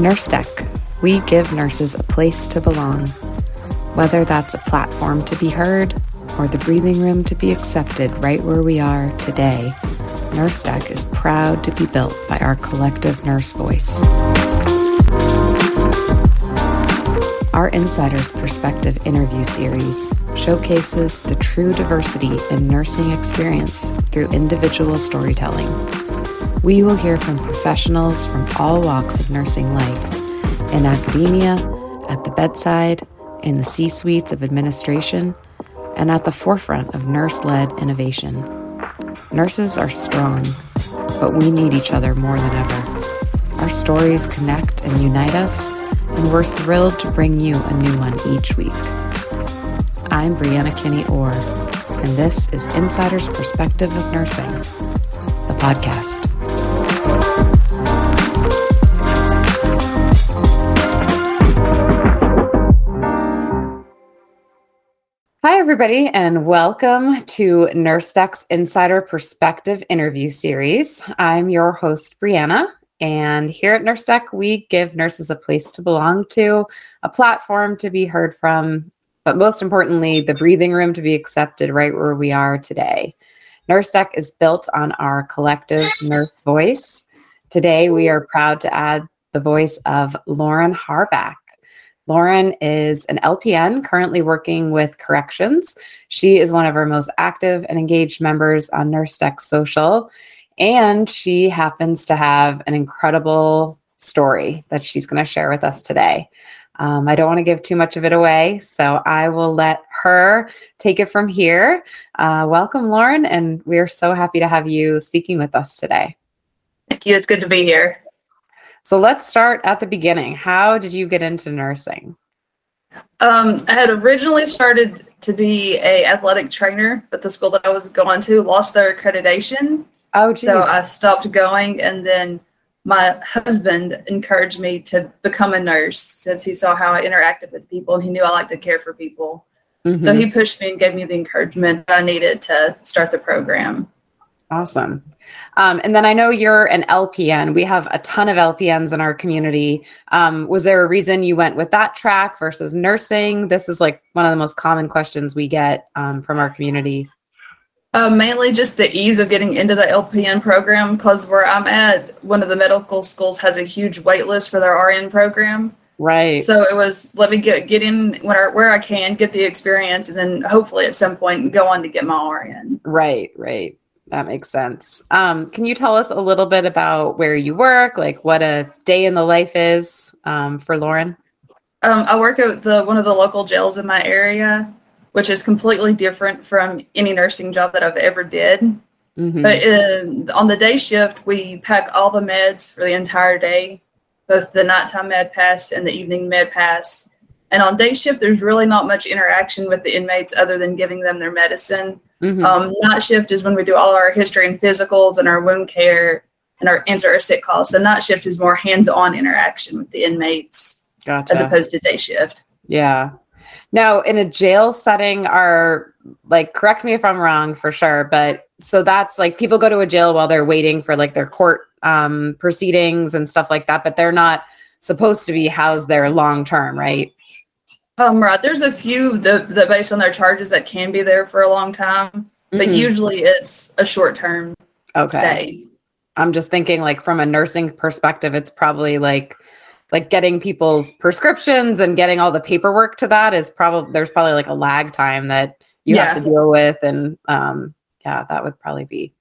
Nurse Deck, we give nurses a place to belong. Whether that's a platform to be heard or the breathing room to be accepted right where we are today, Nurse Deck is proud to be built by our collective nurse voice. Our Insider's Perspective interview series showcases the true diversity in nursing experience through individual storytelling. We will hear from professionals from all walks of nursing life in academia, at the bedside, in the C suites of administration, and at the forefront of nurse led innovation. Nurses are strong, but we need each other more than ever. Our stories connect and unite us and we're thrilled to bring you a new one each week. I'm Breanna Kinney Orr, and this is Insider's Perspective of Nursing, the podcast. Everybody, and welcome to Nurse Deck's Insider Perspective interview series. I'm your host, Breanna, and here at Nurse Deck, we give nurses a place to belong to, a platform to be heard from, but most importantly, the breathing room to be accepted right where we are today. Nurse Deck is built on our collective nurse voice. Today, we are proud to add the voice of Lauren Harback. Lauren is an LPN currently working with corrections. She is one of our most active and engaged members on Nurse Deck Social. And she happens to have an incredible story that she's going to share with us today. Um, I don't want to give too much of it away, so I will let her take it from here. Uh, welcome, Lauren, and we're so happy to have you speaking with us today. Thank you. It's good to be here. So let's start at the beginning. How did you get into nursing? Um, I had originally started to be a athletic trainer, but the school that I was going to lost their accreditation, Oh, geez. So I stopped going, and then my husband encouraged me to become a nurse since he saw how I interacted with people and he knew I liked to care for people. Mm-hmm. So he pushed me and gave me the encouragement I needed to start the program. Awesome. Um, and then I know you're an LPN. We have a ton of LPNs in our community. Um, was there a reason you went with that track versus nursing? This is like one of the most common questions we get um, from our community. Uh, mainly just the ease of getting into the LPN program because where I'm at, one of the medical schools has a huge wait list for their RN program. Right. So it was let me get get in where where I can, get the experience, and then hopefully at some point go on to get my RN. Right. Right. That makes sense. Um, can you tell us a little bit about where you work, like what a day in the life is um, for Lauren? Um, I work at the one of the local jails in my area which is completely different from any nursing job that I've ever did. Mm-hmm. But in, on the day shift, we pack all the meds for the entire day, both the nighttime med pass and the evening med pass. And on day shift, there's really not much interaction with the inmates other than giving them their medicine. Mm-hmm. Um, night shift is when we do all our history and physicals and our wound care and our answer our sick calls. So night shift is more hands-on interaction with the inmates gotcha. as opposed to day shift. Yeah, now, in a jail setting, are like, correct me if I'm wrong for sure, but so that's like people go to a jail while they're waiting for like their court um, proceedings and stuff like that, but they're not supposed to be housed there long term, right? Um, right. There's a few that, that based on their charges that can be there for a long time, but mm-hmm. usually it's a short term okay. stay. I'm just thinking like from a nursing perspective, it's probably like like getting people's prescriptions and getting all the paperwork to that is probably there's probably like a lag time that you yeah. have to deal with and um yeah that would probably be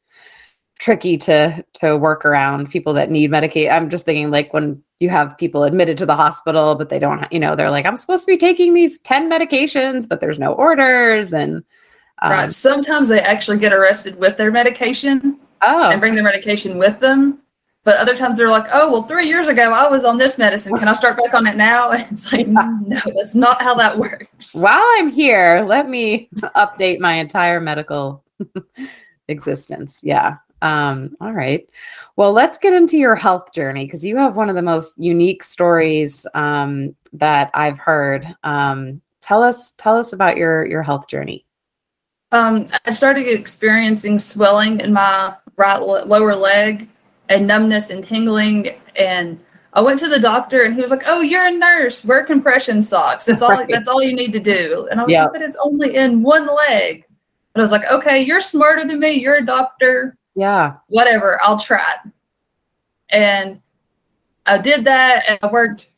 tricky to to work around people that need medication i'm just thinking like when you have people admitted to the hospital but they don't you know they're like i'm supposed to be taking these 10 medications but there's no orders and um, right sometimes they actually get arrested with their medication oh. and bring their medication with them but other times they're like, oh, well, three years ago I was on this medicine. Can I start back on it now? And it's like, no, that's not how that works. While I'm here, let me update my entire medical existence. Yeah. Um, all right. Well, let's get into your health journey because you have one of the most unique stories um, that I've heard. Um, tell us, tell us about your your health journey. Um, I started experiencing swelling in my right lower leg and numbness and tingling and I went to the doctor and he was like, "Oh, you're a nurse. Wear compression socks. That's all. Right. That's all you need to do." And I was yep. like, "But it's only in one leg." But I was like, "Okay, you're smarter than me. You're a doctor. Yeah, whatever. I'll try." It. And I did that, and I worked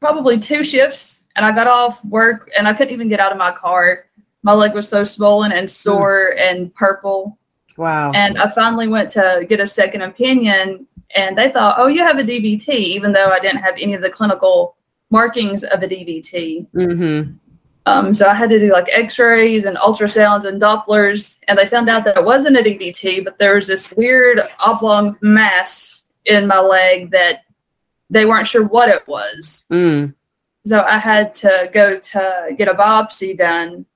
probably two shifts, and I got off work, and I couldn't even get out of my car. My leg was so swollen and sore mm. and purple. Wow. And I finally went to get a second opinion and they thought, oh, you have a DVT, even though I didn't have any of the clinical markings of a DVT. Mm-hmm. Um, so I had to do like X-rays and ultrasounds and Dopplers, and they found out that it wasn't a DVT, but there was this weird oblong mass in my leg that they weren't sure what it was. Mm. So I had to go to get a biopsy done,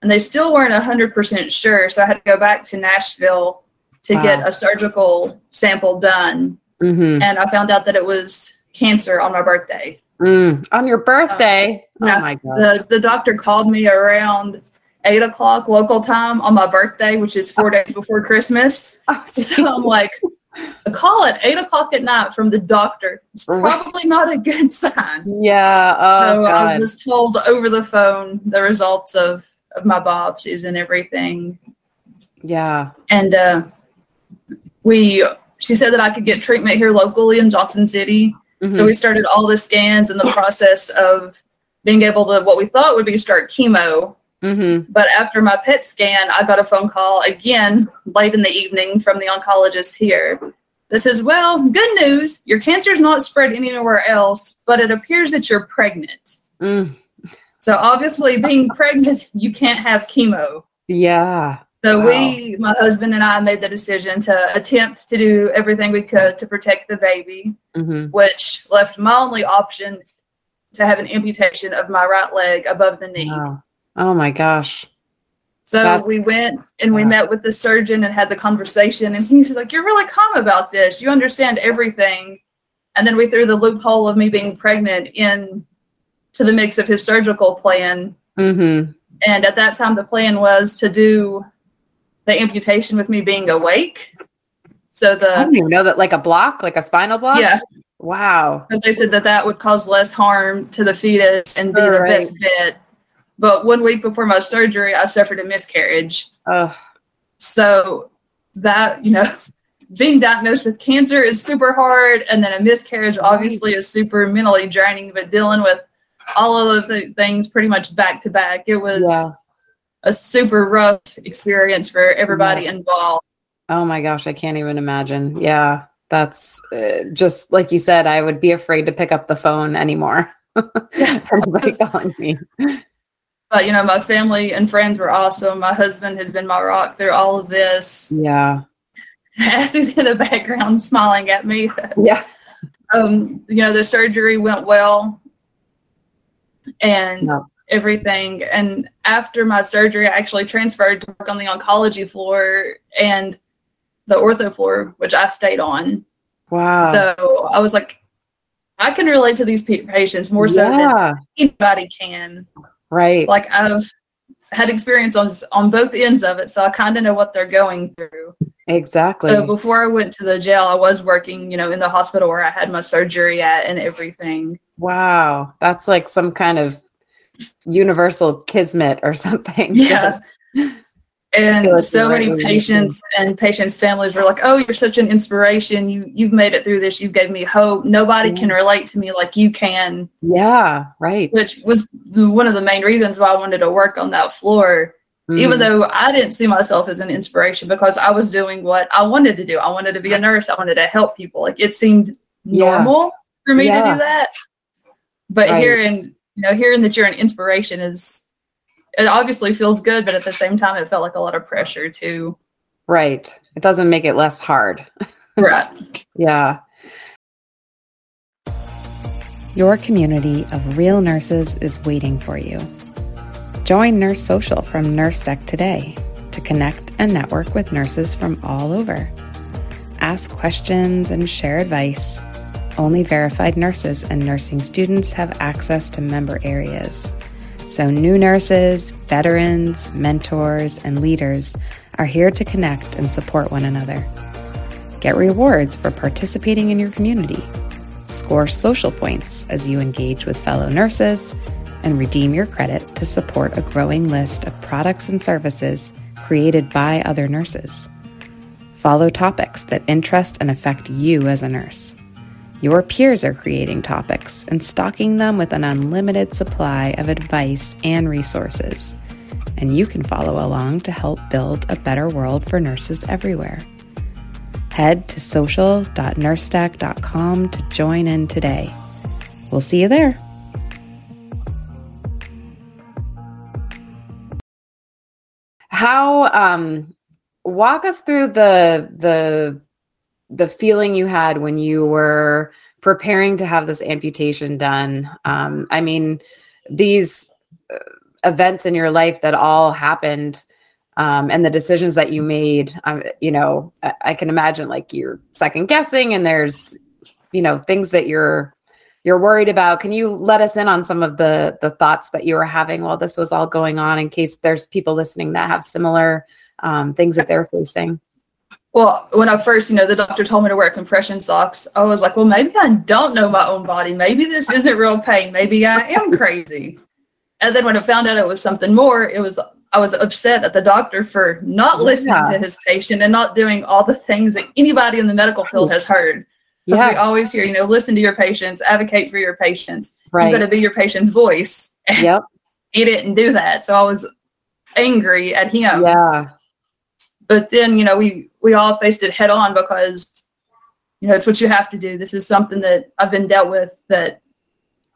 and they still weren't hundred percent sure. So I had to go back to Nashville to wow. get a surgical sample done. Mm-hmm. And I found out that it was cancer on my birthday. Mm, on your birthday? Um, oh my God. The, the doctor called me around eight o'clock local time on my birthday, which is four days before Christmas. Oh, so I'm like, a call at eight o'clock at night from the doctor It's probably not a good sign. Yeah. Oh, so I was told over the phone the results of, of my biopsies and everything. Yeah. And uh, we she said that I could get treatment here locally in Johnson City. Mm-hmm. So we started all the scans and the process of being able to what we thought would be start chemo. Mm-hmm. But after my PET scan, I got a phone call again late in the evening from the oncologist here that says, Well, good news, your cancer's not spread anywhere else, but it appears that you're pregnant. Mm. So obviously, being pregnant, you can't have chemo. Yeah. So wow. we, my husband and I, made the decision to attempt to do everything we could to protect the baby, mm-hmm. which left my only option to have an amputation of my right leg above the knee. Wow. Oh my gosh. So we went and we met with the surgeon and had the conversation, and he's like, "You're really calm about this. You understand everything." And then we threw the loophole of me being pregnant in to the mix of his surgical plan. Mm-hmm. And at that time, the plan was to do the amputation with me being awake. So the I didn't even know that like a block, like a spinal block. Yeah. Wow. Because they said that that would cause less harm to the fetus and be All the right. best bit. But one week before my surgery, I suffered a miscarriage. Oh. So that you know, being diagnosed with cancer is super hard, and then a miscarriage obviously is super mentally draining. But dealing with all of the things pretty much back to back, it was. Yeah a super rough experience for everybody yeah. involved. Oh my gosh, I can't even imagine. Yeah, that's uh, just like you said. I would be afraid to pick up the phone anymore. anybody calling me. But you know, my family and friends were awesome. My husband has been my rock through all of this. Yeah. As he's in the background smiling at me. Yeah. Um, you know, the surgery went well. And everything. And after my surgery, I actually transferred to work on the oncology floor and the ortho floor, which I stayed on. Wow. So I was like, I can relate to these patients more so yeah. than anybody can. Right. Like I've had experience on on both ends of it, so I kind of know what they're going through. Exactly. So before I went to the jail, I was working, you know, in the hospital where I had my surgery at and everything. Wow, that's like some kind of universal kismet or something. Yeah. and so many patients and patients' families were like, "Oh, you're such an inspiration. You you've made it through this. You've gave me hope. Nobody yeah. can relate to me like you can." Yeah, right. Which was the, one of the main reasons why I wanted to work on that floor. Mm. Even though I didn't see myself as an inspiration because I was doing what I wanted to do. I wanted to be a nurse. I wanted to help people. Like it seemed normal yeah. for me yeah. to do that. But right. here in you know, hearing that you're an inspiration is it obviously feels good, but at the same time, it felt like a lot of pressure too. Right. It doesn't make it less hard. right. yeah. Your community of real nurses is waiting for you. Join Nurse Social from NurseDeck today to connect and network with nurses from all over. Ask questions and share advice only verified nurses and nursing students have access to member areas. So, new nurses, veterans, mentors, and leaders are here to connect and support one another. Get rewards for participating in your community. Score social points as you engage with fellow nurses and redeem your credit to support a growing list of products and services created by other nurses. Follow topics that interest and affect you as a nurse. Your peers are creating topics and stocking them with an unlimited supply of advice and resources. And you can follow along to help build a better world for nurses everywhere. Head to social.nursedeck.com to join in today. We'll see you there. How um walk us through the the the feeling you had when you were preparing to have this amputation done. Um, I mean, these uh, events in your life that all happened um, and the decisions that you made, um, you know, I, I can imagine like you're second guessing and there's, you know, things that you're you're worried about. Can you let us in on some of the the thoughts that you were having while this was all going on in case there's people listening that have similar um, things that they're facing? Well, when I first, you know, the doctor told me to wear compression socks, I was like, well, maybe I don't know my own body. Maybe this isn't real pain. Maybe I am crazy. And then when I found out it was something more, it was I was upset at the doctor for not listening yeah. to his patient and not doing all the things that anybody in the medical field has heard. Because yeah. we always hear, you know, listen to your patients, advocate for your patients. Right. You've got to be your patient's voice. Yep. he didn't do that. So I was angry at him. Yeah. But then, you know, we we all faced it head on because, you know, it's what you have to do. This is something that I've been dealt with that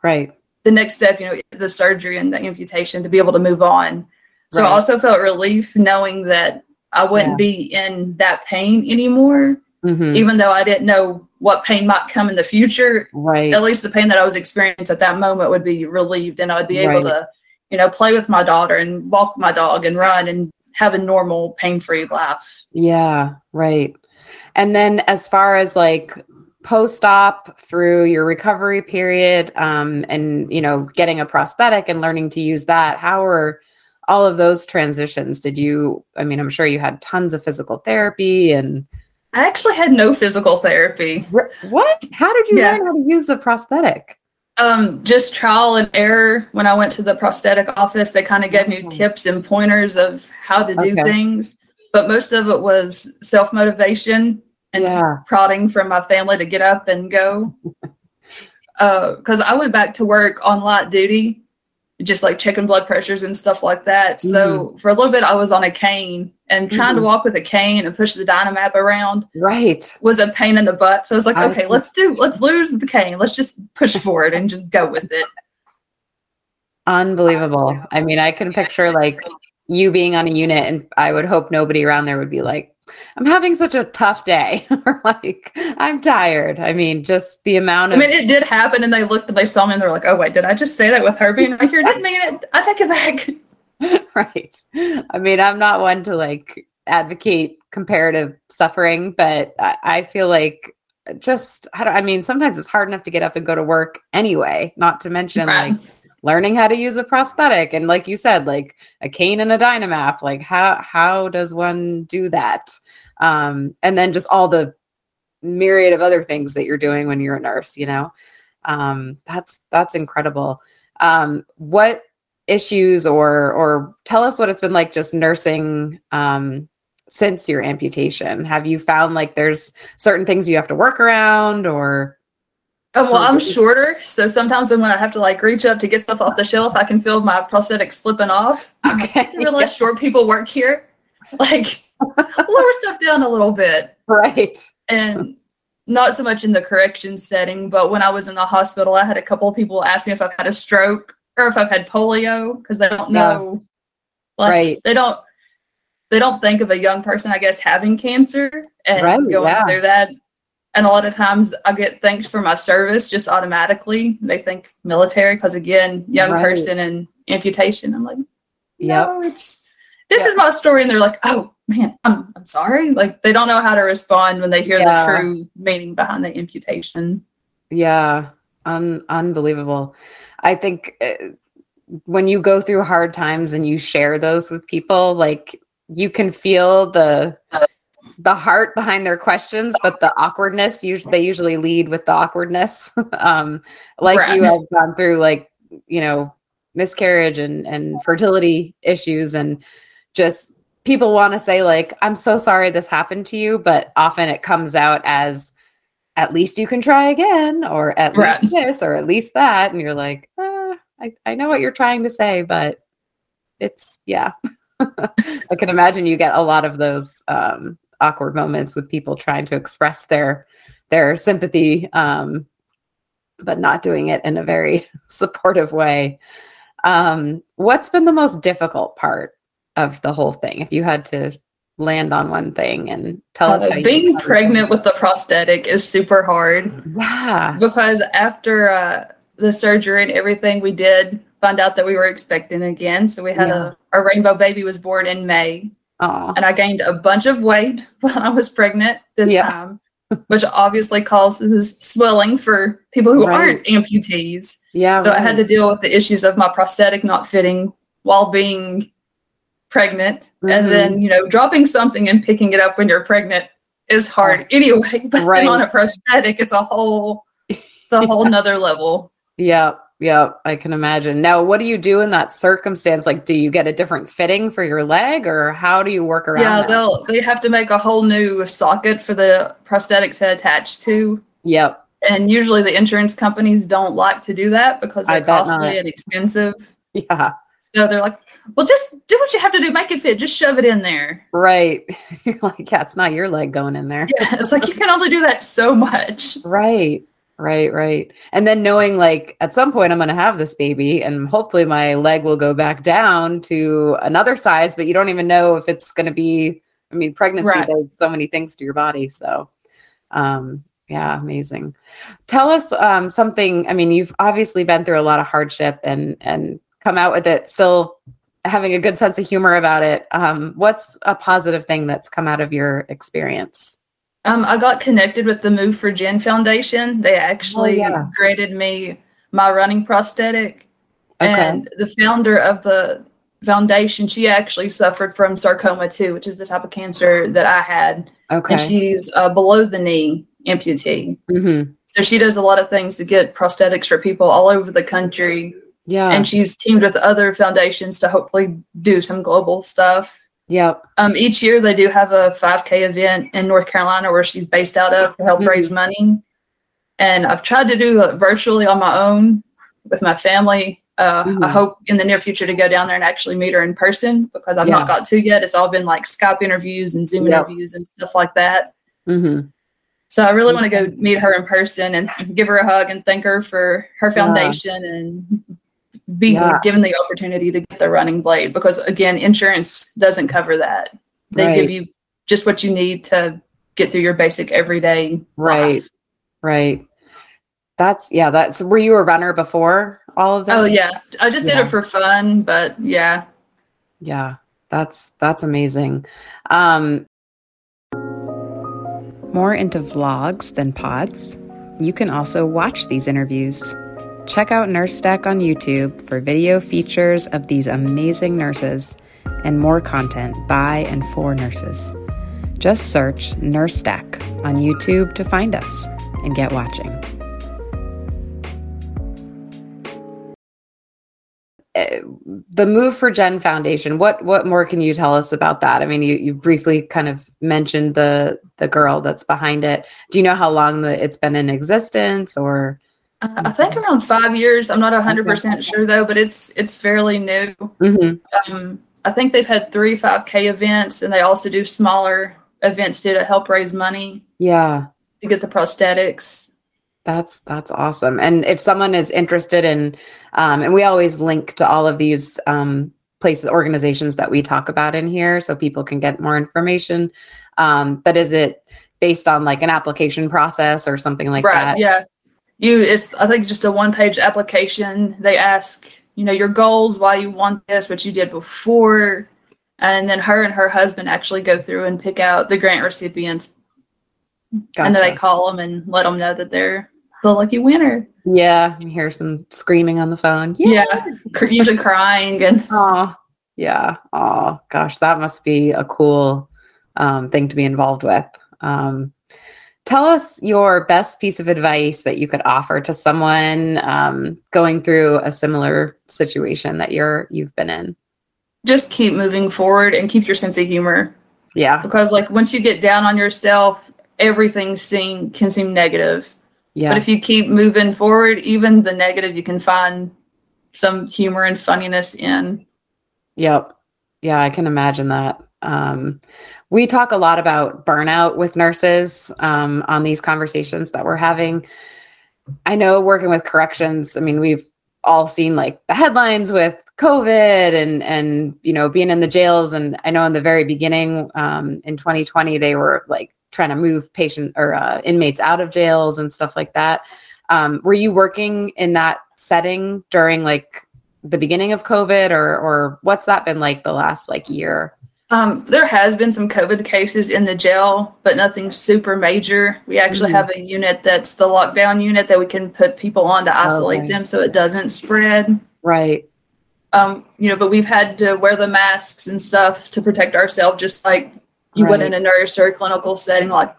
right. The next step, you know, the surgery and the amputation to be able to move on. So right. I also felt relief knowing that I wouldn't yeah. be in that pain anymore. Mm-hmm. Even though I didn't know what pain might come in the future, right? At least the pain that I was experiencing at that moment would be relieved, and I'd be able right. to, you know, play with my daughter and walk my dog and run and have a normal pain-free life. Yeah, right. And then as far as like post-op through your recovery period um, and you know getting a prosthetic and learning to use that how are all of those transitions did you i mean i'm sure you had tons of physical therapy and i actually had no physical therapy what how did you yeah. learn how to use a prosthetic um, just trial and error. When I went to the prosthetic office, they kind of gave me mm-hmm. tips and pointers of how to do okay. things. But most of it was self motivation and yeah. prodding from my family to get up and go. Because uh, I went back to work on light duty just like checking blood pressures and stuff like that. Mm-hmm. So for a little bit, I was on a cane and trying mm-hmm. to walk with a cane and push the Dinamap around. Right. Was a pain in the butt. So I was like, okay, let's do, let's lose the cane. Let's just push forward and just go with it. Unbelievable. I mean, I can picture like you being on a unit and I would hope nobody around there would be like, I'm having such a tough day. or like, I'm tired. I mean, just the amount of. I mean, it did happen, and they looked and they saw me and they're like, oh, wait, did I just say that with her being right here? Didn't mean it. I take it back. right. I mean, I'm not one to like advocate comparative suffering, but I, I feel like just, I, don't, I mean, sometimes it's hard enough to get up and go to work anyway, not to mention right. like learning how to use a prosthetic and like you said like a cane and a Dinamap like how how does one do that? Um and then just all the myriad of other things that you're doing when you're a nurse you know? Um that's that's incredible. Um what issues or or tell us what it's been like just nursing um since your amputation. Have you found like there's certain things you have to work around or Oh, well, I'm shorter, so sometimes when I have to like reach up to get stuff off the shelf, I can feel my prosthetic slipping off. Okay. I realize short people work here. Like lower stuff down a little bit. Right. And not so much in the correction setting, but when I was in the hospital, I had a couple of people ask me if I've had a stroke or if I've had polio because they don't know. Like, right. They don't. They don't think of a young person, I guess, having cancer and right, going yeah. through that and a lot of times I get thanked for my service just automatically. They think military because again, young right. person and amputation. I'm like, no, yep. it's this is my story, and they're like, oh man, I'm I'm sorry. Like they don't know how to respond when they hear yeah. the true meaning behind the amputation. Yeah, Un- unbelievable. I think uh, when you go through hard times and you share those with people, like you can feel the the heart behind their questions, but the awkwardness. Usually, they usually lead with the awkwardness. um, like right. you have gone through, like you know, miscarriage and and fertility issues, and just people want to say like, "I'm so sorry this happened to you," but often it comes out as at least you can try again, or at right. least this, or at least that, and you're like, ah, I, I know what you're trying to say, but it's yeah. I can imagine you get a lot of those um, awkward moments with people trying to express their their sympathy, um, but not doing it in a very supportive way. Um, what's been the most difficult part of the whole thing? If you had to land on one thing and tell us uh, being pregnant with the prosthetic is super hard. Yeah, because after uh, the surgery and everything we did find out that we were expecting again. So we had yeah. a our rainbow baby was born in May. Aww. And I gained a bunch of weight when I was pregnant this yeah. time, which obviously causes swelling for people who right. aren't amputees. Yeah. So right. I had to deal with the issues of my prosthetic not fitting while being pregnant. Mm-hmm. And then, you know, dropping something and picking it up when you're pregnant is hard anyway. But right. on a prosthetic, it's a whole the whole yeah. nother level. Yeah. Yeah, I can imagine. Now, what do you do in that circumstance? Like, do you get a different fitting for your leg, or how do you work around? Yeah, that? they'll they have to make a whole new socket for the prosthetic to attach to. Yep. And usually, the insurance companies don't like to do that because they're costly and expensive. Yeah. So they're like, "Well, just do what you have to do, make it fit. Just shove it in there." Right. You're like, "Yeah, it's not your leg going in there." Yeah, it's like you can only do that so much. Right. Right, right. And then knowing like at some point I'm going to have this baby and hopefully my leg will go back down to another size, but you don't even know if it's going to be I mean pregnancy right. does so many things to your body, so um yeah, amazing. Tell us um something, I mean you've obviously been through a lot of hardship and and come out with it still having a good sense of humor about it. Um what's a positive thing that's come out of your experience? Um, I got connected with the Move for Jen Foundation. They actually oh, yeah. granted me my running prosthetic. Okay. And the founder of the foundation, she actually suffered from sarcoma too, which is the type of cancer that I had. Okay. And she's a below the knee amputee. Mm-hmm. So she does a lot of things to get prosthetics for people all over the country. Yeah. And she's teamed with other foundations to hopefully do some global stuff. Yep. Um, each year they do have a 5K event in North Carolina where she's based out of to help mm-hmm. raise money. And I've tried to do it virtually on my own with my family. Uh, mm-hmm. I hope in the near future to go down there and actually meet her in person because I've yeah. not got to yet. It's all been like Skype interviews and Zoom yep. interviews and stuff like that. Mm-hmm. So I really want to go meet her in person and give her a hug and thank her for her foundation yeah. and be yeah. given the opportunity to get the running blade because again insurance doesn't cover that. They right. give you just what you need to get through your basic everyday right. life. right. That's yeah that's were you a runner before all of that oh yeah. I just yeah. did it for fun but yeah. Yeah. That's that's amazing. Um more into vlogs than pods? You can also watch these interviews Check out NurseDeck on YouTube for video features of these amazing nurses and more content by and for nurses. Just search NurseDeck on YouTube to find us and get watching. Eh, the move for Gen Foundation. What what more can you tell us about that? I mean, you, you briefly kind of mentioned the the girl that's behind it. Do you know how long the it's been in existence, or uh, I think around five years. I'm not hundred percent sure though, but it's it's fairly new. Mm-hmm. Um, I think they've had three 5K events, and they also do smaller events to help raise money. Yeah, to get the prosthetics. That's that's awesome. And if someone is interested in, um, and we always link to all of these um, places, organizations that we talk about in here, so people can get more information. Um, but is it based on like an application process or something like right, that? Yeah you it's i think just a one page application. They ask you know your goals why you want this what you did before. And then her and her husband actually go through and pick out the grant recipients. Gotcha. and then they call them and let them know that they're the lucky winner. Yeah you hear some screaming on the phone. Yeah, yeah. Usually crying and oh yeah. Oh gosh that must be a cool um, thing to be involved with. Um, tell us your best piece of advice that you could offer to someone um, going through a similar situation that you're you've been in. Just keep moving forward and keep your sense of humor. Yeah, because like once you get down on yourself, everything seem can seem negative. Yeah, but if you keep moving forward, even the negative, you can find some humor and funniness in. Yep. Yeah, I can imagine that. Um, we talk a lot about burnout with nurses um, on these conversations that we're having. I know working with corrections, I mean, we've all seen like the headlines with COVID and and you know being in the jails. And I know in the very beginning um, in 2020 they were like trying to move patient or uh, inmates out of jails and stuff like that. Um, were you working in that setting during like the beginning of COVID, or or what's that been like the last like year? Um, there has been some COVID cases in the jail, but nothing super major. We actually mm-hmm. have a unit that's the lockdown unit that we can put people on to isolate okay. them so it doesn't spread. Right. Um, you know, but we've had to wear the masks and stuff to protect ourselves, just like you right. would in a nurse or a clinical setting like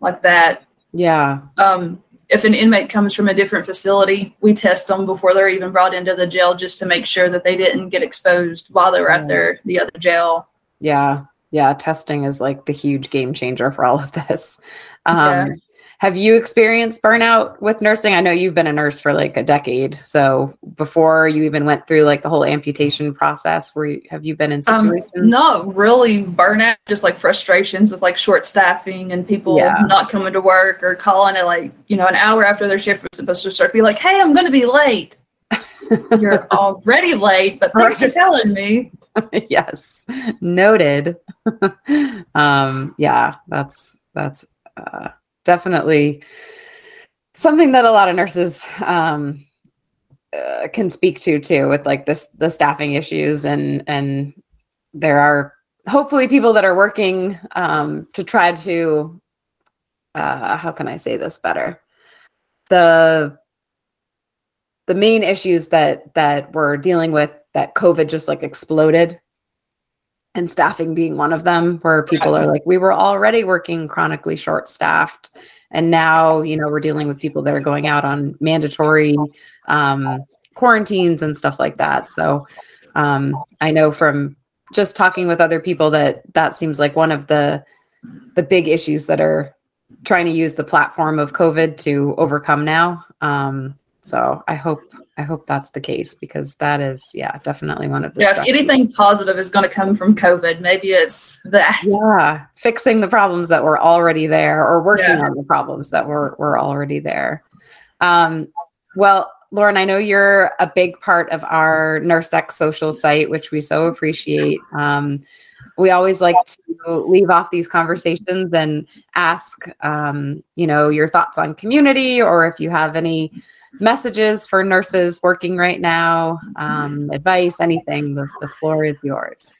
like that. Yeah. Um, if an inmate comes from a different facility, we test them before they're even brought into the jail just to make sure that they didn't get exposed while they were at their the other jail. Yeah. Yeah. Testing is like the huge game changer for all of this. Um, yeah. Have you experienced burnout with nursing? I know you've been a nurse for like a decade. So before you even went through like the whole amputation process, where you, have you been in um, situations? Um, not really burnout, just like frustrations with like short staffing and people yeah. not coming to work or calling it like, you know, an hour after their shift was supposed to start, be like, hey, I'm going to be late. You're already late, but thanks for telling me. yes, noted. um, yeah, that's that's uh, definitely something that a lot of nurses um, uh, can speak to too, with like this the staffing issues, and and there are hopefully people that are working um, to try to uh, how can I say this better the the main issues that that we're dealing with that COVID just like exploded and staffing being one of them where people are like we were already working chronically short staffed and now you know we're dealing with people that are going out on mandatory um, quarantines and stuff like that. So um, i know from just talking with other people that that seems like one of the the big issues that are trying to use the platform of covid to overcome now. Um, so I hope I hope that's the case because that is yeah definitely one of the things. yeah. If anything positive is going to come from COVID, maybe it's that. Yeah, fixing the problems that were already there or working yeah. on the problems that were were already there. Um, well, Lauren, I know you're a big part of our Nurse Deck social site, which we so appreciate. Um, we always like to leave off these conversations and ask, um, you know, your thoughts on community or if you have any messages for nurses working right now, um, advice, anything, the, the floor is yours.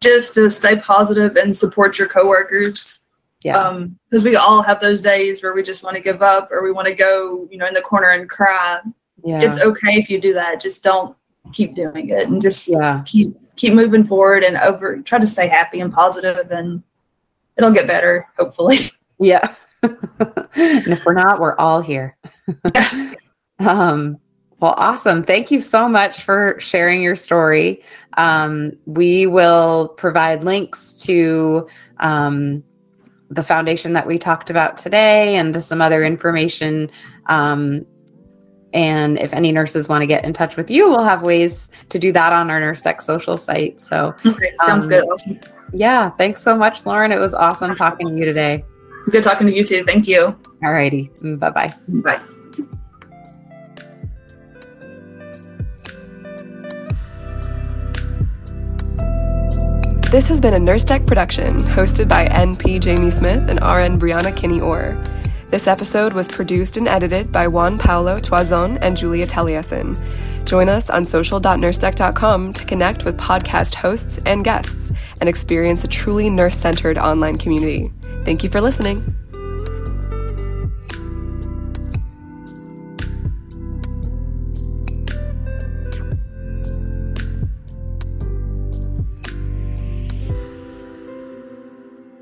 Just to stay positive and support your coworkers. Yeah. Because um, we all have those days where we just want to give up or we want to go, you know, in the corner and cry. Yeah. It's okay if you do that. Just don't keep doing it and just yeah. keep keep moving forward and over try to stay happy and positive and it'll get better, hopefully. Yeah. And if we're not, we're all here. um, well, awesome. Thank you so much for sharing your story. Um, we will provide links to um, the foundation that we talked about today and to some other information. Um, and if any nurses want to get in touch with you, we'll have ways to do that on our Nurse Deck social site. So, Great. sounds good. Awesome. Yeah. Thanks so much, Lauren. It was awesome talking to you today. Good talking to you too. Thank you. All righty. Bye bye. Bye. This has been a Nurse Deck production hosted by NP Jamie Smith and RN Breanna Kinney Orr. This episode was produced and edited by Juan Paulo Toison and Julia Taliesin. Join us on social.nursedeck.com to connect with podcast hosts and guests and experience a truly nurse centered online community. Thank you for listening.